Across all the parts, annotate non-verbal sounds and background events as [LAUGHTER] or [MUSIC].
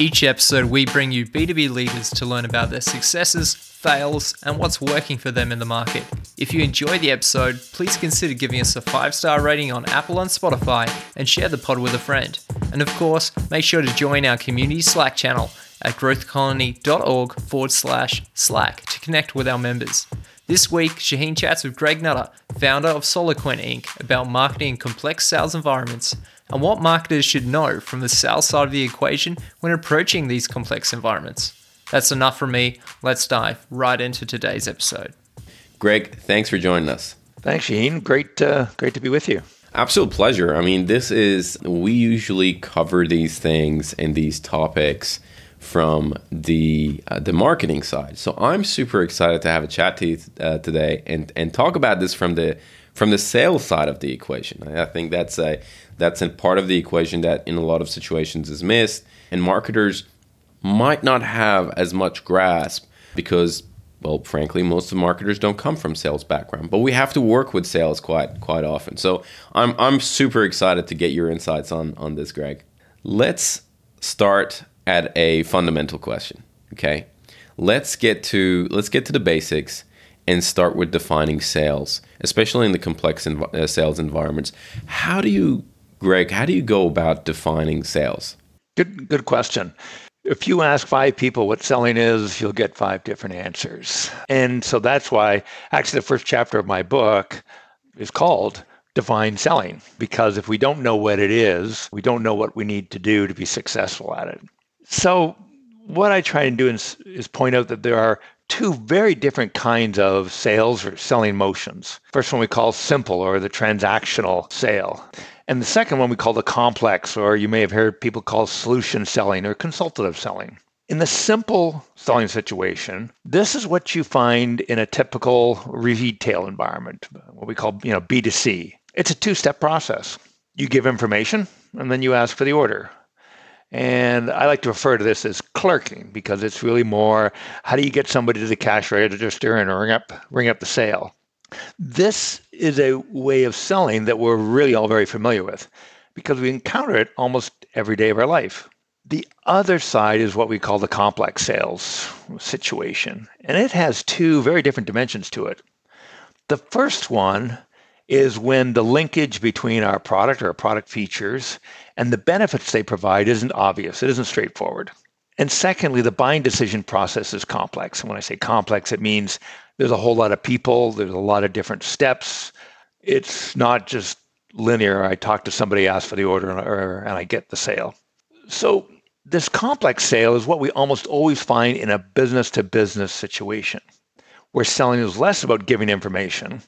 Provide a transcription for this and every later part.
Each episode, we bring you B2B leaders to learn about their successes, fails, and what's working for them in the market. If you enjoy the episode, please consider giving us a five star rating on Apple and Spotify and share the pod with a friend. And of course, make sure to join our community Slack channel at growthcolony.org forward slash Slack to connect with our members. This week, Shaheen chats with Greg Nutter, founder of SolarQuent Inc., about marketing in complex sales environments and what marketers should know from the sales side of the equation when approaching these complex environments. That's enough from me. Let's dive right into today's episode. Greg, thanks for joining us. Thanks, Shaheen. Great, uh, great to be with you. Absolute pleasure. I mean, this is, we usually cover these things and these topics from the uh, the marketing side. So I'm super excited to have a chat to you uh, today and and talk about this from the from the sales side of the equation. I think that's a that's a part of the equation that in a lot of situations is missed, and marketers might not have as much grasp because well frankly most of marketers don't come from sales background but we have to work with sales quite quite often. So i'm i'm super excited to get your insights on on this greg. Let's start at a fundamental question okay? Let's get to let's get to the basics and start with defining sales especially in the complex env- uh, sales environments how do you greg how do you go about defining sales good good question if you ask five people what selling is, you'll get five different answers. And so that's why actually the first chapter of my book is called Define Selling, because if we don't know what it is, we don't know what we need to do to be successful at it. So what I try and do is, is point out that there are two very different kinds of sales or selling motions. First one we call simple or the transactional sale. And the second one we call the complex, or you may have heard people call solution selling or consultative selling. In the simple selling situation, this is what you find in a typical retail environment, what we call you know B2C. It's a two-step process. You give information and then you ask for the order. And I like to refer to this as clerking because it's really more how do you get somebody to the cash register and ring up ring up the sale. This is a way of selling that we're really all very familiar with because we encounter it almost every day of our life. The other side is what we call the complex sales situation, and it has two very different dimensions to it. The first one is when the linkage between our product or product features and the benefits they provide isn't obvious, it isn't straightforward. And secondly, the buying decision process is complex. And when I say complex, it means there's a whole lot of people, there's a lot of different steps. It's not just linear. I talk to somebody, ask for the order, and I get the sale. So, this complex sale is what we almost always find in a business to business situation, where selling is less about giving information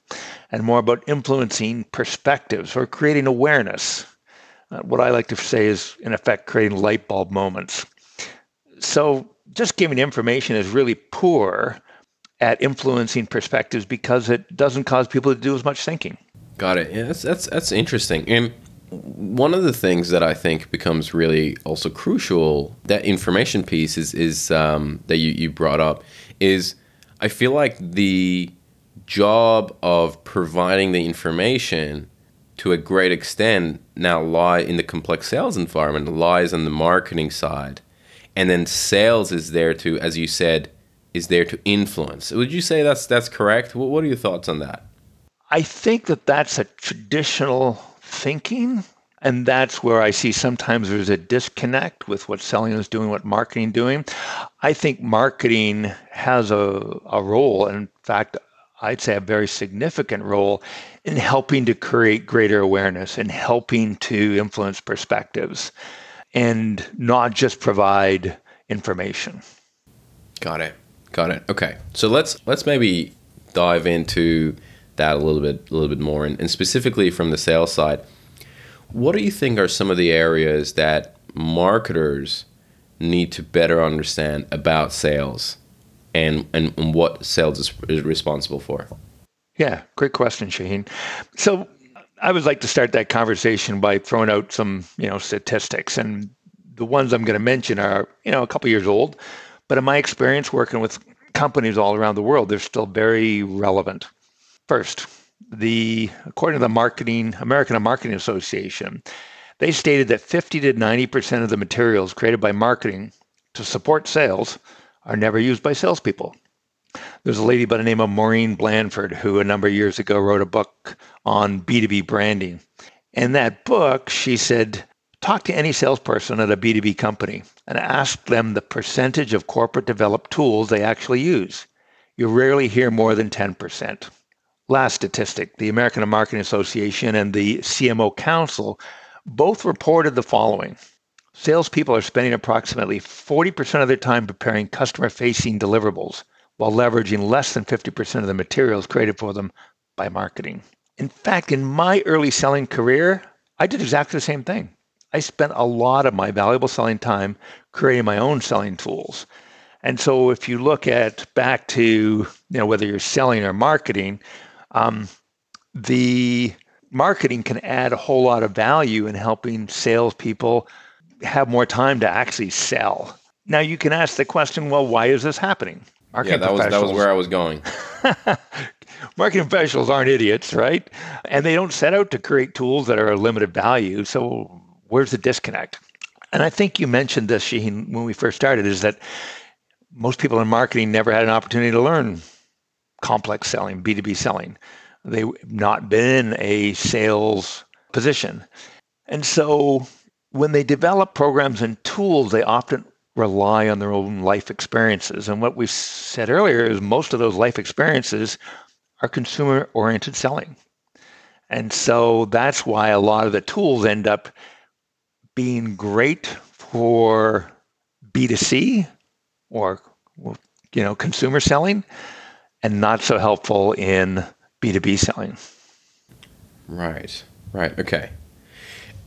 and more about influencing perspectives or creating awareness. Uh, what I like to say is, in effect, creating light bulb moments. So, just giving information is really poor at influencing perspectives because it doesn't cause people to do as much thinking. Got it. Yeah, that's that's that's interesting. And one of the things that I think becomes really also crucial that information piece is is um, that you you brought up is I feel like the job of providing the information to a great extent now lie in the complex sales environment lies on the marketing side and then sales is there to as you said is there to influence. Would you say that's that's correct? What are your thoughts on that? I think that that's a traditional thinking, and that's where I see sometimes there's a disconnect with what selling is doing, what marketing doing. I think marketing has a, a role, in fact, I'd say a very significant role in helping to create greater awareness and helping to influence perspectives and not just provide information. Got it. Got it. Okay. So let's let's maybe dive into that a little bit a little bit more and, and specifically from the sales side. What do you think are some of the areas that marketers need to better understand about sales and, and, and what sales is, is responsible for? Yeah, great question, Shaheen. So I would like to start that conversation by throwing out some, you know, statistics. And the ones I'm going to mention are, you know, a couple years old, but in my experience working with companies all around the world, they're still very relevant. First, the according to the marketing American Marketing Association, they stated that 50 to 90% of the materials created by marketing to support sales are never used by salespeople. There's a lady by the name of Maureen Blandford who a number of years ago wrote a book on B2B branding. In that book, she said, talk to any salesperson at a B2B company and ask them the percentage of corporate developed tools they actually use. You rarely hear more than 10%. Last statistic the American Marketing Association and the CMO Council both reported the following Salespeople are spending approximately 40% of their time preparing customer facing deliverables while leveraging less than 50% of the materials created for them by marketing. In fact, in my early selling career, I did exactly the same thing. I spent a lot of my valuable selling time creating my own selling tools. And so if you look at back to, you know, whether you're selling or marketing, um, the marketing can add a whole lot of value in helping salespeople have more time to actually sell. Now you can ask the question, well, why is this happening? Marketing yeah, that was that was where I was going. [LAUGHS] marketing professionals aren't idiots, right? And they don't set out to create tools that are a limited value. So where's the disconnect? And I think you mentioned this, Shaheen, when we first started, is that most people in marketing never had an opportunity to learn complex selling, B2B selling. They've not been a sales position. And so when they develop programs and tools, they often rely on their own life experiences. And what we said earlier is most of those life experiences are consumer oriented selling. And so that's why a lot of the tools end up being great for B2C or you know consumer selling and not so helpful in B2B selling. Right. Right. Okay.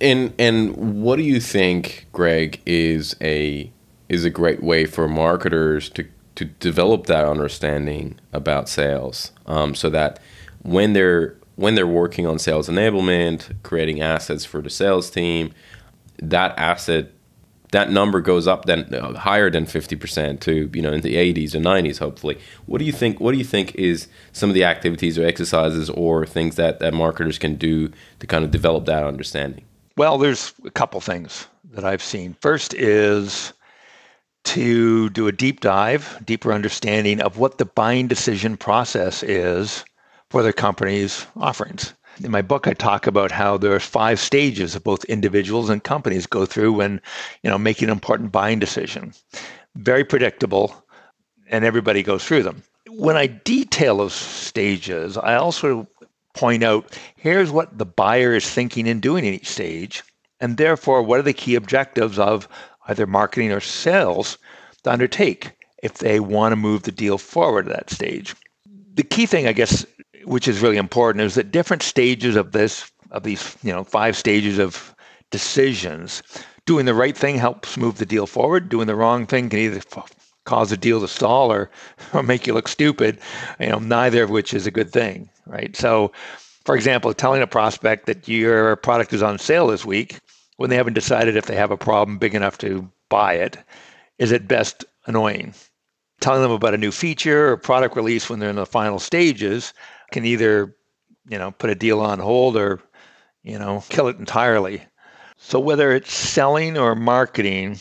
And and what do you think, Greg, is a is a great way for marketers to to develop that understanding about sales, um, so that when they're when they're working on sales enablement, creating assets for the sales team, that asset that number goes up then uh, higher than 50% to you know in the 80s and 90s hopefully. What do you think what do you think is some of the activities or exercises or things that, that marketers can do to kind of develop that understanding? Well there's a couple things that i've seen. First is to do a deep dive deeper understanding of what the buying decision process is for their company's offerings in my book, I talk about how there are five stages of both individuals and companies go through when, you know, making an important buying decision. Very predictable, and everybody goes through them. When I detail those stages, I also point out here's what the buyer is thinking and doing in each stage, and therefore, what are the key objectives of either marketing or sales to undertake if they want to move the deal forward at that stage. The key thing, I guess, which is really important, is that different stages of this, of these, you know, five stages of decisions, doing the right thing helps move the deal forward. Doing the wrong thing can either cause a deal to stall or, [LAUGHS] or make you look stupid. You know, neither of which is a good thing, right? So, for example, telling a prospect that your product is on sale this week when they haven't decided if they have a problem big enough to buy it is at best annoying. Telling them about a new feature or product release when they're in the final stages can either, you know, put a deal on hold or, you know, kill it entirely. So whether it's selling or marketing,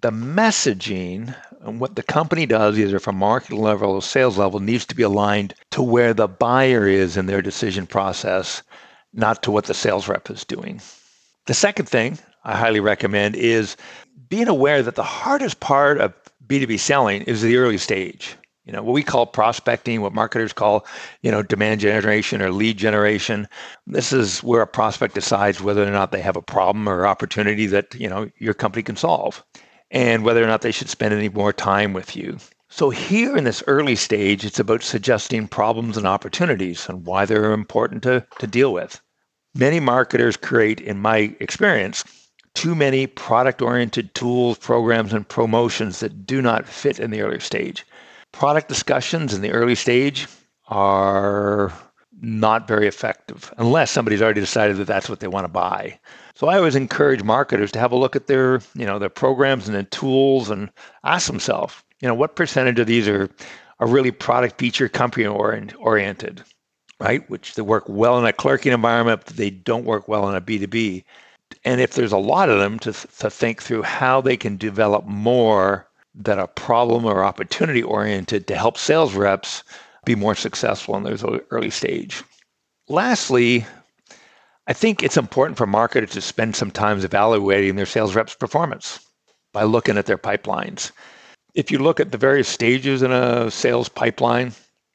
the messaging and what the company does, either from market level or sales level, needs to be aligned to where the buyer is in their decision process, not to what the sales rep is doing. The second thing I highly recommend is being aware that the hardest part of B2B selling is the early stage you know what we call prospecting what marketers call you know demand generation or lead generation. This is where a prospect decides whether or not they have a problem or opportunity that you know your company can solve and whether or not they should spend any more time with you. So here in this early stage it's about suggesting problems and opportunities and why they're important to, to deal with. Many marketers create in my experience too many product oriented tools programs and promotions that do not fit in the early stage product discussions in the early stage are not very effective unless somebody's already decided that that's what they want to buy. So I always encourage marketers to have a look at their, you know, their programs and their tools and ask themselves, you know, what percentage of these are are really product feature company oriented, right? Which they work well in a clerking environment, but they don't work well in a B2B. And if there's a lot of them to, to think through how they can develop more that are problem or opportunity oriented to help sales reps be more successful in those early stage. Lastly, I think it's important for marketers to spend some time evaluating their sales reps' performance by looking at their pipelines. If you look at the various stages in a sales pipeline,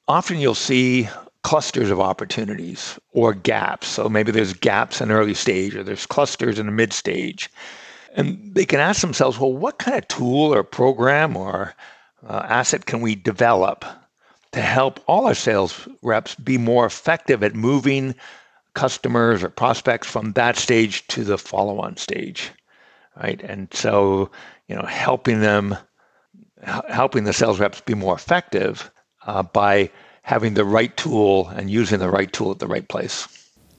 often you'll see clusters of opportunities or gaps. So maybe there's gaps in early stage or there's clusters in the mid stage. And they can ask themselves, well, what kind of tool or program or uh, asset can we develop to help all our sales reps be more effective at moving customers or prospects from that stage to the follow on stage? Right. And so, you know, helping them, helping the sales reps be more effective uh, by having the right tool and using the right tool at the right place.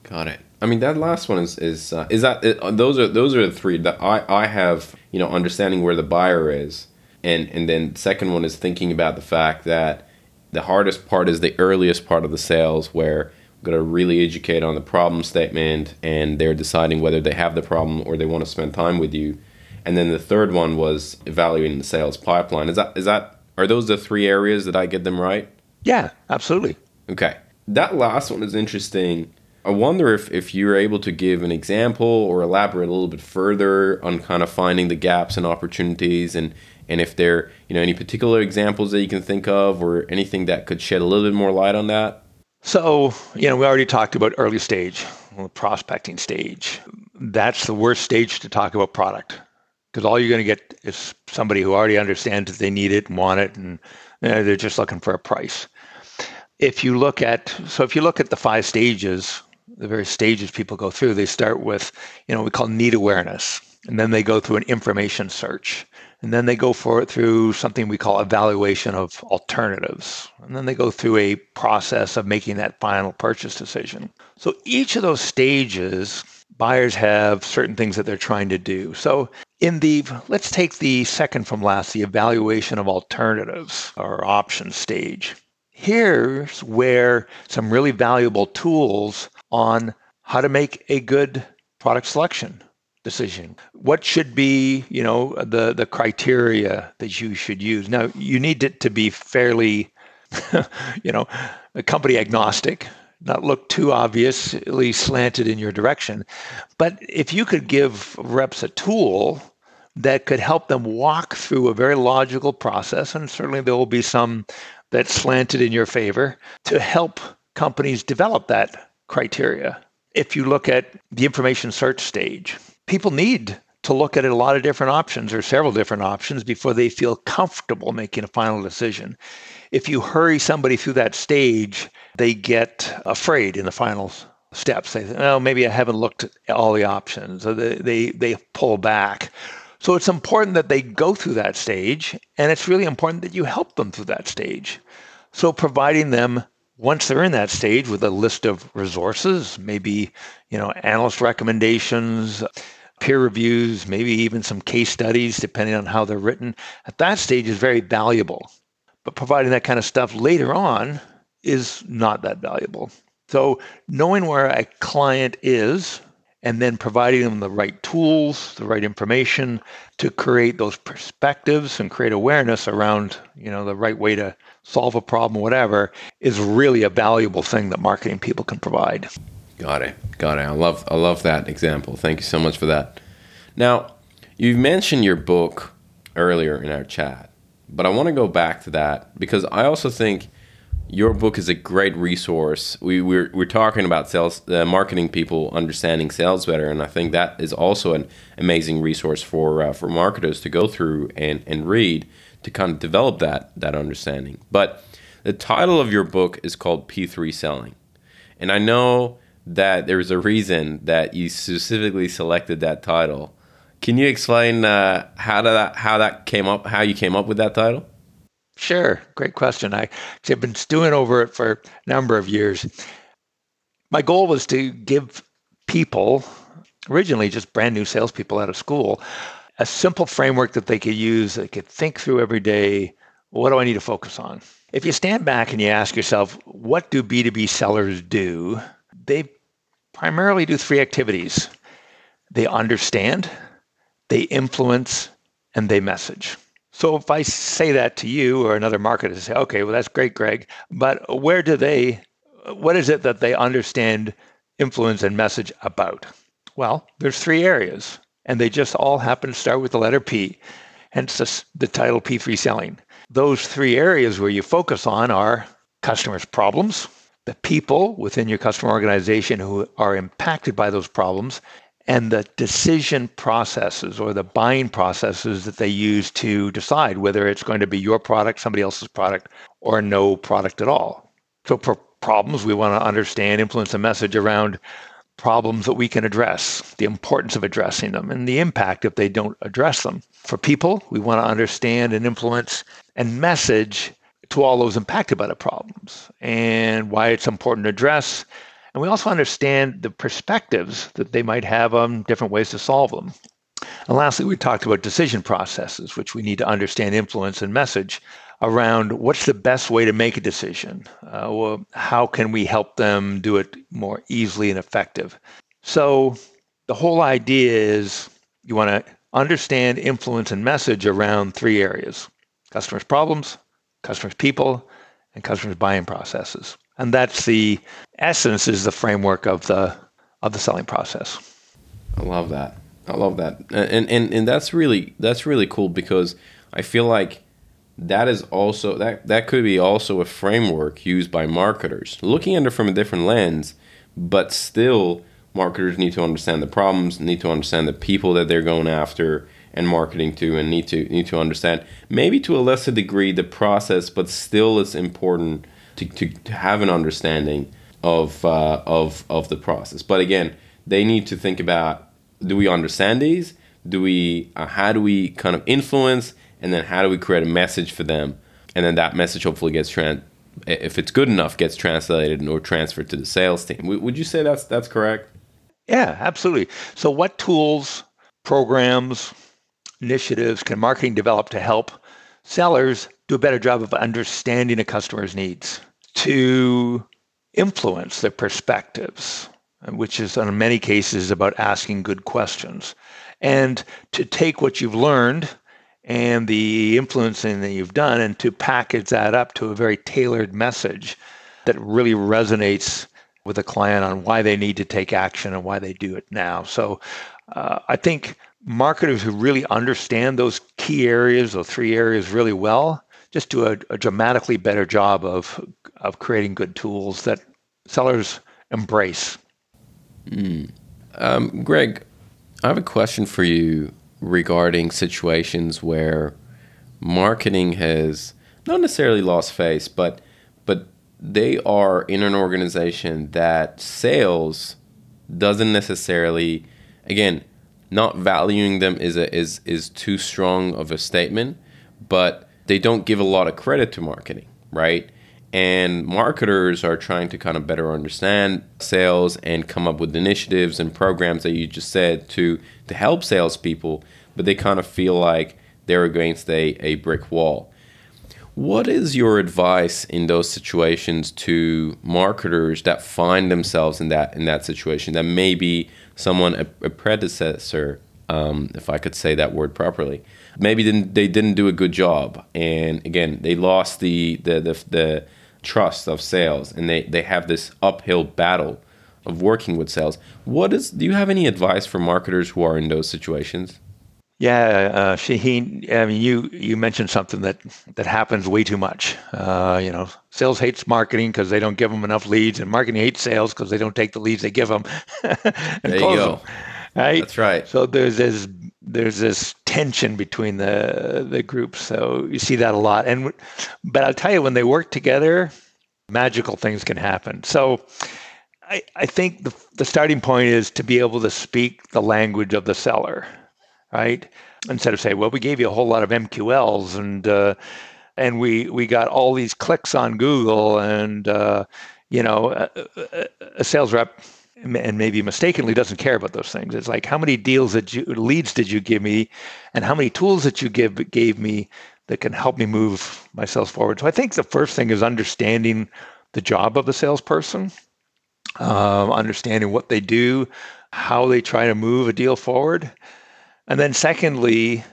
Got it. I mean, that last one is is uh, is that uh, those are those are the three that I I have you know understanding where the buyer is, and and then second one is thinking about the fact that the hardest part is the earliest part of the sales where we're going to really educate on the problem statement and they're deciding whether they have the problem or they want to spend time with you and then the third one was evaluating the sales pipeline is that is that are those the three areas that i get them right yeah, absolutely. Okay. That last one is interesting. I wonder if, if you're able to give an example or elaborate a little bit further on kind of finding the gaps and opportunities and, and if there you know any particular examples that you can think of or anything that could shed a little bit more light on that. So, you know, we already talked about early stage, the prospecting stage. That's the worst stage to talk about product because all you're going to get is somebody who already understands that they need it and want it and uh, they're just looking for a price. If you look at so if you look at the five stages, the various stages people go through, they start with you know we call need awareness, and then they go through an information search, and then they go for it through something we call evaluation of alternatives, and then they go through a process of making that final purchase decision. So each of those stages buyers have certain things that they're trying to do. So in the let's take the second from last, the evaluation of alternatives or options stage. Here's where some really valuable tools on how to make a good product selection decision. What should be, you know, the the criteria that you should use. Now, you need it to be fairly [LAUGHS] you know, company agnostic not look too obviously slanted in your direction. But if you could give reps a tool that could help them walk through a very logical process, and certainly there will be some that slanted in your favor to help companies develop that criteria. If you look at the information search stage, people need to look at a lot of different options or several different options before they feel comfortable making a final decision. If you hurry somebody through that stage, they get afraid in the final steps. They say, oh, maybe I haven't looked at all the options. So they, they, they pull back. So it's important that they go through that stage, and it's really important that you help them through that stage. So providing them once they're in that stage with a list of resources, maybe you know analyst recommendations, peer reviews, maybe even some case studies, depending on how they're written, at that stage is very valuable. But providing that kind of stuff later on is not that valuable. So knowing where a client is and then providing them the right tools, the right information to create those perspectives and create awareness around, you know, the right way to solve a problem, whatever, is really a valuable thing that marketing people can provide. Got it. Got it. I love I love that example. Thank you so much for that. Now, you've mentioned your book earlier in our chat, but I want to go back to that because I also think your book is a great resource. We, we're, we're talking about sales, uh, marketing people understanding sales better, and I think that is also an amazing resource for uh, for marketers to go through and, and read to kind of develop that that understanding. But the title of your book is called P3 Selling, and I know that there's a reason that you specifically selected that title. Can you explain uh, how that how that came up, how you came up with that title? Sure, great question. I, have been stewing over it for a number of years. My goal was to give people, originally just brand new salespeople out of school, a simple framework that they could use, they could think through every day. What do I need to focus on? If you stand back and you ask yourself, what do B2B sellers do? They primarily do three activities they understand, they influence, and they message. So if I say that to you or another marketer, say, okay, well, that's great, Greg, but where do they, what is it that they understand influence and message about? Well, there's three areas, and they just all happen to start with the letter P, hence the, the title P3 Selling. Those three areas where you focus on are customers' problems, the people within your customer organization who are impacted by those problems, and the decision processes or the buying processes that they use to decide whether it's going to be your product, somebody else's product, or no product at all. So, for problems, we want to understand, influence the message around problems that we can address, the importance of addressing them, and the impact if they don't address them. For people, we want to understand and influence and message to all those impacted by the problems and why it's important to address and we also understand the perspectives that they might have on different ways to solve them. And lastly, we talked about decision processes, which we need to understand influence and message around what's the best way to make a decision. Uh, well, how can we help them do it more easily and effective? So the whole idea is you want to understand influence and message around three areas customers' problems, customers' people, and customers' buying processes and that's the essence is the framework of the of the selling process. I love that. I love that, and and and that's really that's really cool because I feel like that is also that that could be also a framework used by marketers looking at it from a different lens, but still marketers need to understand the problems, need to understand the people that they're going after and marketing to, and need to need to understand maybe to a lesser degree the process, but still it's important to, to, to have an understanding of uh, of of the process. But again, they need to think about: Do we understand these? Do we? Uh, how do we kind of influence? And then how do we create a message for them? And then that message hopefully gets trans. If it's good enough, gets translated or transferred to the sales team. Would you say that's that's correct? Yeah, absolutely. So, what tools, programs, initiatives can marketing develop to help sellers do a better job of understanding a customer's needs? to influence their perspectives, which is in many cases about asking good questions, and to take what you've learned and the influencing that you've done and to package that up to a very tailored message that really resonates with the client on why they need to take action and why they do it now. So uh, I think marketers who really understand those key areas, those three areas really well, just do a, a dramatically better job of of creating good tools that sellers embrace. Mm. Um, Greg, I have a question for you regarding situations where marketing has not necessarily lost face, but but they are in an organization that sales doesn't necessarily again not valuing them is a, is is too strong of a statement, but they don't give a lot of credit to marketing, right? And marketers are trying to kind of better understand sales and come up with initiatives and programs that you just said to to help salespeople, but they kind of feel like they're against a, a brick wall. What is your advice in those situations to marketers that find themselves in that in that situation? That maybe someone a, a predecessor, um, if I could say that word properly, maybe didn't, they didn't do a good job, and again they lost the the the, the trust of sales, and they they have this uphill battle of working with sales. What is? Do you have any advice for marketers who are in those situations? Yeah, uh, Shaheen. I mean, you you mentioned something that that happens way too much. Uh, you know, sales hates marketing because they don't give them enough leads, and marketing hates sales because they don't take the leads they give them. [LAUGHS] and there you go. Them, right. That's right. So there's this there's this tension between the the groups. So you see that a lot. And but I'll tell you, when they work together, magical things can happen. So I, I think the the starting point is to be able to speak the language of the seller, right? Instead of saying, well, we gave you a whole lot of MQLs and uh, and we we got all these clicks on Google and uh, you know a, a, a sales rep and maybe mistakenly doesn't care about those things. It's like how many deals that you leads did you give me, and how many tools that you give gave me that can help me move myself forward. So I think the first thing is understanding the job of the salesperson, um, understanding what they do, how they try to move a deal forward, and then secondly,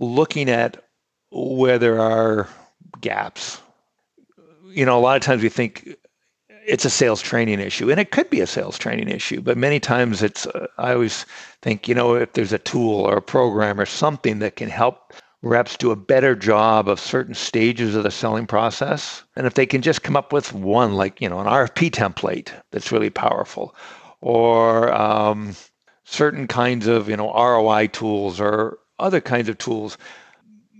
looking at where there are gaps. You know, a lot of times we think it's a sales training issue, and it could be a sales training issue, but many times it's, uh, I always think, you know, if there's a tool or a program or something that can help reps do a better job of certain stages of the selling process, and if they can just come up with one, like, you know, an RFP template that's really powerful, or um, certain kinds of, you know, ROI tools or other kinds of tools.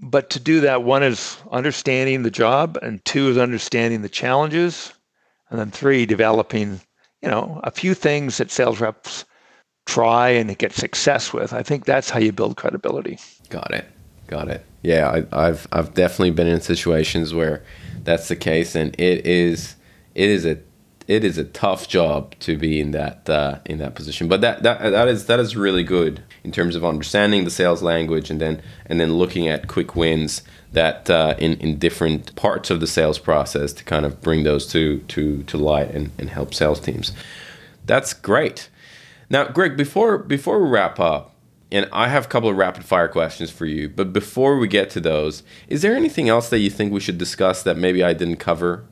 But to do that, one is understanding the job, and two is understanding the challenges, and then three, developing, you know, a few things that sales reps try and get success with. I think that's how you build credibility. Got it. Got it. Yeah, I, I've I've definitely been in situations where that's the case, and it is it is a it is a tough job to be in that uh, in that position. But that, that that is that is really good in terms of understanding the sales language and then and then looking at quick wins that uh, in in different parts of the sales process to kind of bring those to to to light and, and help sales teams. That's great. Now, Greg, before before we wrap up, and I have a couple of rapid fire questions for you. But before we get to those, is there anything else that you think we should discuss that maybe I didn't cover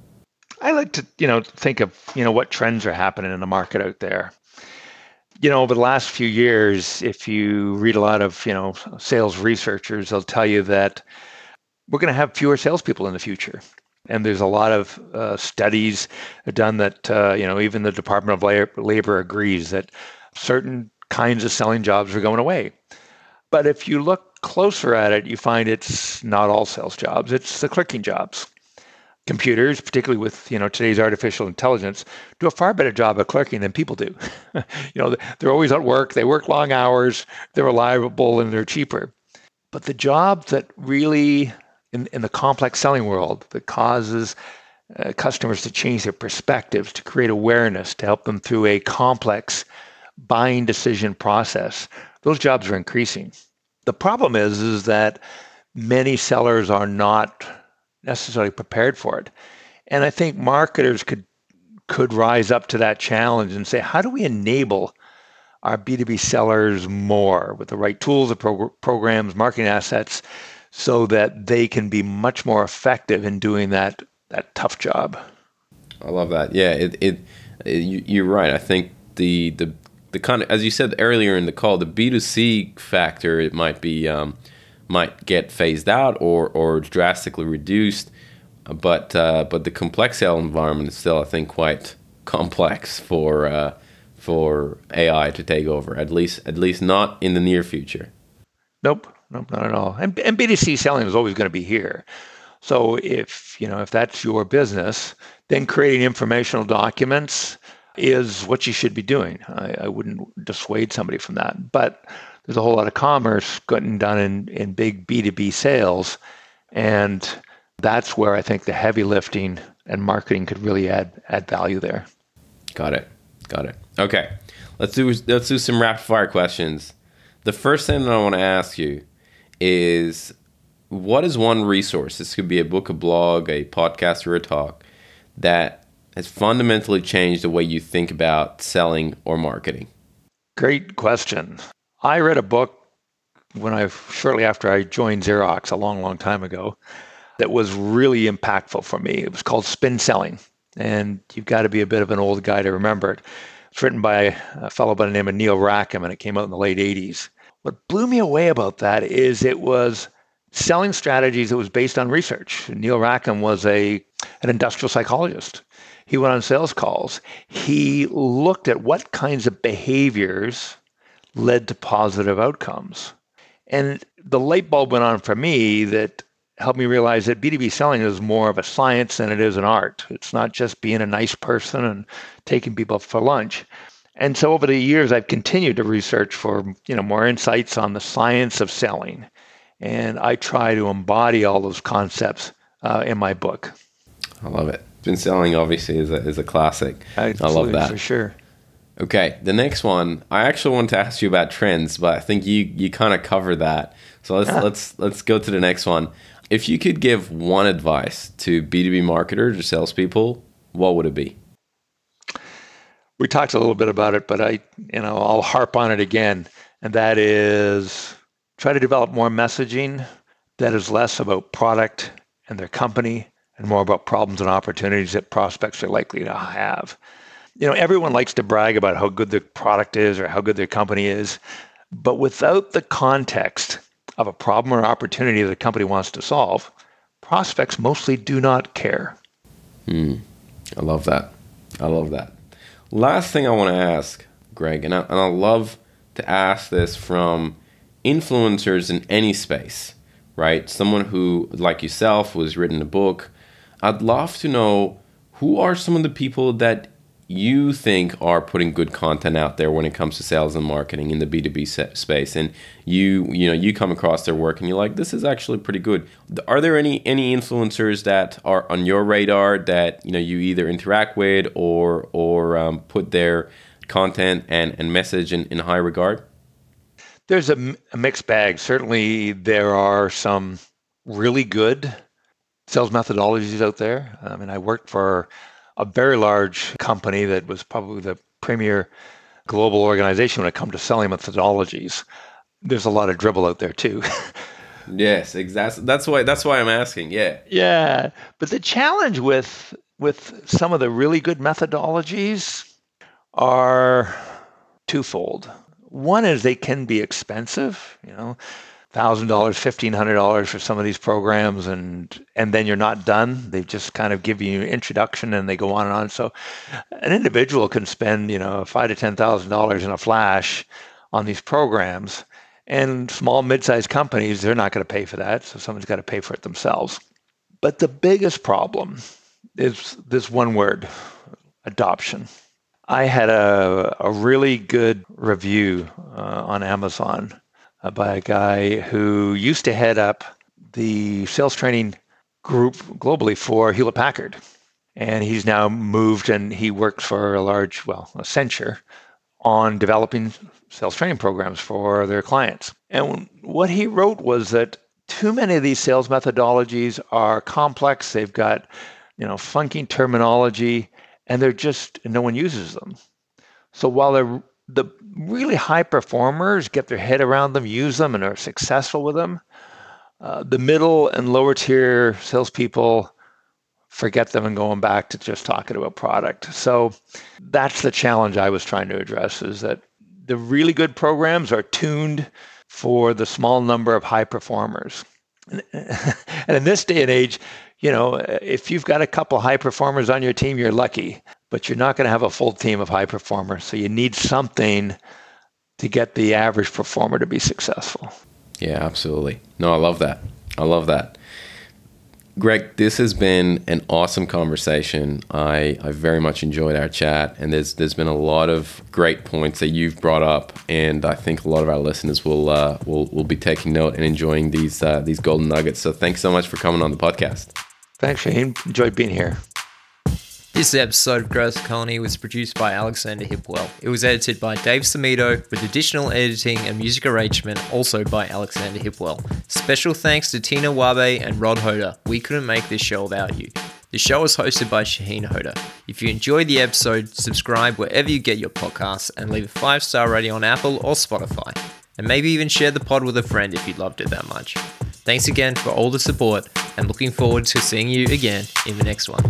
I like to, you know, think of, you know, what trends are happening in the market out there. You know, over the last few years, if you read a lot of, you know, sales researchers, they'll tell you that we're going to have fewer salespeople in the future. And there's a lot of uh, studies done that, uh, you know, even the Department of Labor agrees that certain kinds of selling jobs are going away. But if you look closer at it, you find it's not all sales jobs, it's the clerking jobs computers, particularly with you know today's artificial intelligence, do a far better job of clerking than people do. [LAUGHS] you know, they're always at work, they work long hours, they're reliable, and they're cheaper. But the job that really, in, in the complex selling world, that causes uh, customers to change their perspectives, to create awareness, to help them through a complex buying decision process, those jobs are increasing. The problem is, is that many sellers are not necessarily prepared for it. And I think marketers could could rise up to that challenge and say, how do we enable our B2B sellers more with the right tools, the prog- programs, marketing assets, so that they can be much more effective in doing that that tough job. I love that. Yeah, it, it, it you're right. I think the the the kind of as you said earlier in the call, the B2C factor it might be um, might get phased out or, or drastically reduced. But uh, but the complex cell environment is still, I think, quite [LAUGHS] complex for uh, for AI to take over. At least at least not in the near future. Nope, nope, not at all. And, and B2C selling is always going to be here. So if you know if that's your business, then creating informational documents is what you should be doing. I, I wouldn't dissuade somebody from that, but there's a whole lot of commerce getting done in, in big B2B sales. And that's where I think the heavy lifting and marketing could really add add value there. Got it. Got it. Okay. Let's do let's do some rapid fire questions. The first thing that I want to ask you is what is one resource? This could be a book, a blog, a podcast, or a talk that has fundamentally changed the way you think about selling or marketing? Great question. I read a book when I shortly after I joined Xerox a long, long time ago that was really impactful for me. It was called Spin Selling, and you've got to be a bit of an old guy to remember it. It's written by a fellow by the name of Neil Rackham, and it came out in the late '80s. What blew me away about that is it was selling strategies that was based on research. Neil Rackham was a an industrial psychologist. He went on sales calls. He looked at what kinds of behaviors led to positive outcomes. And the light bulb went on for me that helped me realize that B2B selling is more of a science than it is an art. It's not just being a nice person and taking people for lunch. And so over the years I've continued to research for, you know, more insights on the science of selling. And I try to embody all those concepts uh, in my book. I love it. Spin selling obviously is a, is a classic. Absolutely, I love that. For sure. Okay, the next one. I actually want to ask you about trends, but I think you you kind of cover that. So let's let's let's go to the next one. If you could give one advice to B two B marketers or salespeople, what would it be? We talked a little bit about it, but I you know I'll harp on it again, and that is try to develop more messaging that is less about product and their company and more about problems and opportunities that prospects are likely to have. You know, everyone likes to brag about how good their product is or how good their company is, but without the context of a problem or opportunity that the company wants to solve, prospects mostly do not care. Hmm. I love that. I love that. Last thing I want to ask, Greg, and I, and I love to ask this from influencers in any space, right? Someone who, like yourself, who has written a book. I'd love to know who are some of the people that you think are putting good content out there when it comes to sales and marketing in the B2B space and you you know you come across their work and you're like this is actually pretty good. Are there any any influencers that are on your radar that you know you either interact with or or um, put their content and and message in, in high regard? There's a, a mixed bag. Certainly there are some really good sales methodologies out there. I mean i worked for a very large company that was probably the premier global organization when it comes to selling methodologies. There's a lot of dribble out there too. [LAUGHS] yes, exactly. That's why that's why I'm asking. Yeah. Yeah, but the challenge with with some of the really good methodologies are twofold. One is they can be expensive, you know thousand dollars, fifteen hundred dollars for some of these programs, and and then you're not done. They just kind of give you introduction, and they go on and on. So, an individual can spend you know five to ten thousand dollars in a flash on these programs, and small mid-sized companies they're not going to pay for that, so someone's got to pay for it themselves. But the biggest problem is this one word: adoption. I had a, a really good review uh, on Amazon uh, by a guy who used to head up the sales training group globally for Hewlett Packard. And he's now moved and he works for a large, well, a Accenture on developing sales training programs for their clients. And what he wrote was that too many of these sales methodologies are complex. They've got, you know, funky terminology and they're just, no one uses them. So while they're the really high performers get their head around them, use them, and are successful with them. Uh, the middle and lower tier salespeople forget them and going back to just talking about product. So that's the challenge I was trying to address is that the really good programs are tuned for the small number of high performers. And, [LAUGHS] and in this day and age, you know, if you've got a couple high performers on your team, you're lucky but you're not going to have a full team of high performers. So you need something to get the average performer to be successful. Yeah, absolutely. No, I love that. I love that. Greg, this has been an awesome conversation. I, I very much enjoyed our chat, and there's there's been a lot of great points that you've brought up, and I think a lot of our listeners will uh, will will be taking note and enjoying these uh, these golden nuggets. So thanks so much for coming on the podcast. Thanks, Shane. Enjoyed being here. This episode of Growth Colony was produced by Alexander Hipwell. It was edited by Dave Samito, with additional editing and music arrangement also by Alexander Hipwell. Special thanks to Tina Wabe and Rod Hoda. We couldn't make this show without you. The show is hosted by Shaheen Hoda. If you enjoyed the episode, subscribe wherever you get your podcasts and leave a five star rating on Apple or Spotify. And maybe even share the pod with a friend if you loved it that much. Thanks again for all the support and looking forward to seeing you again in the next one.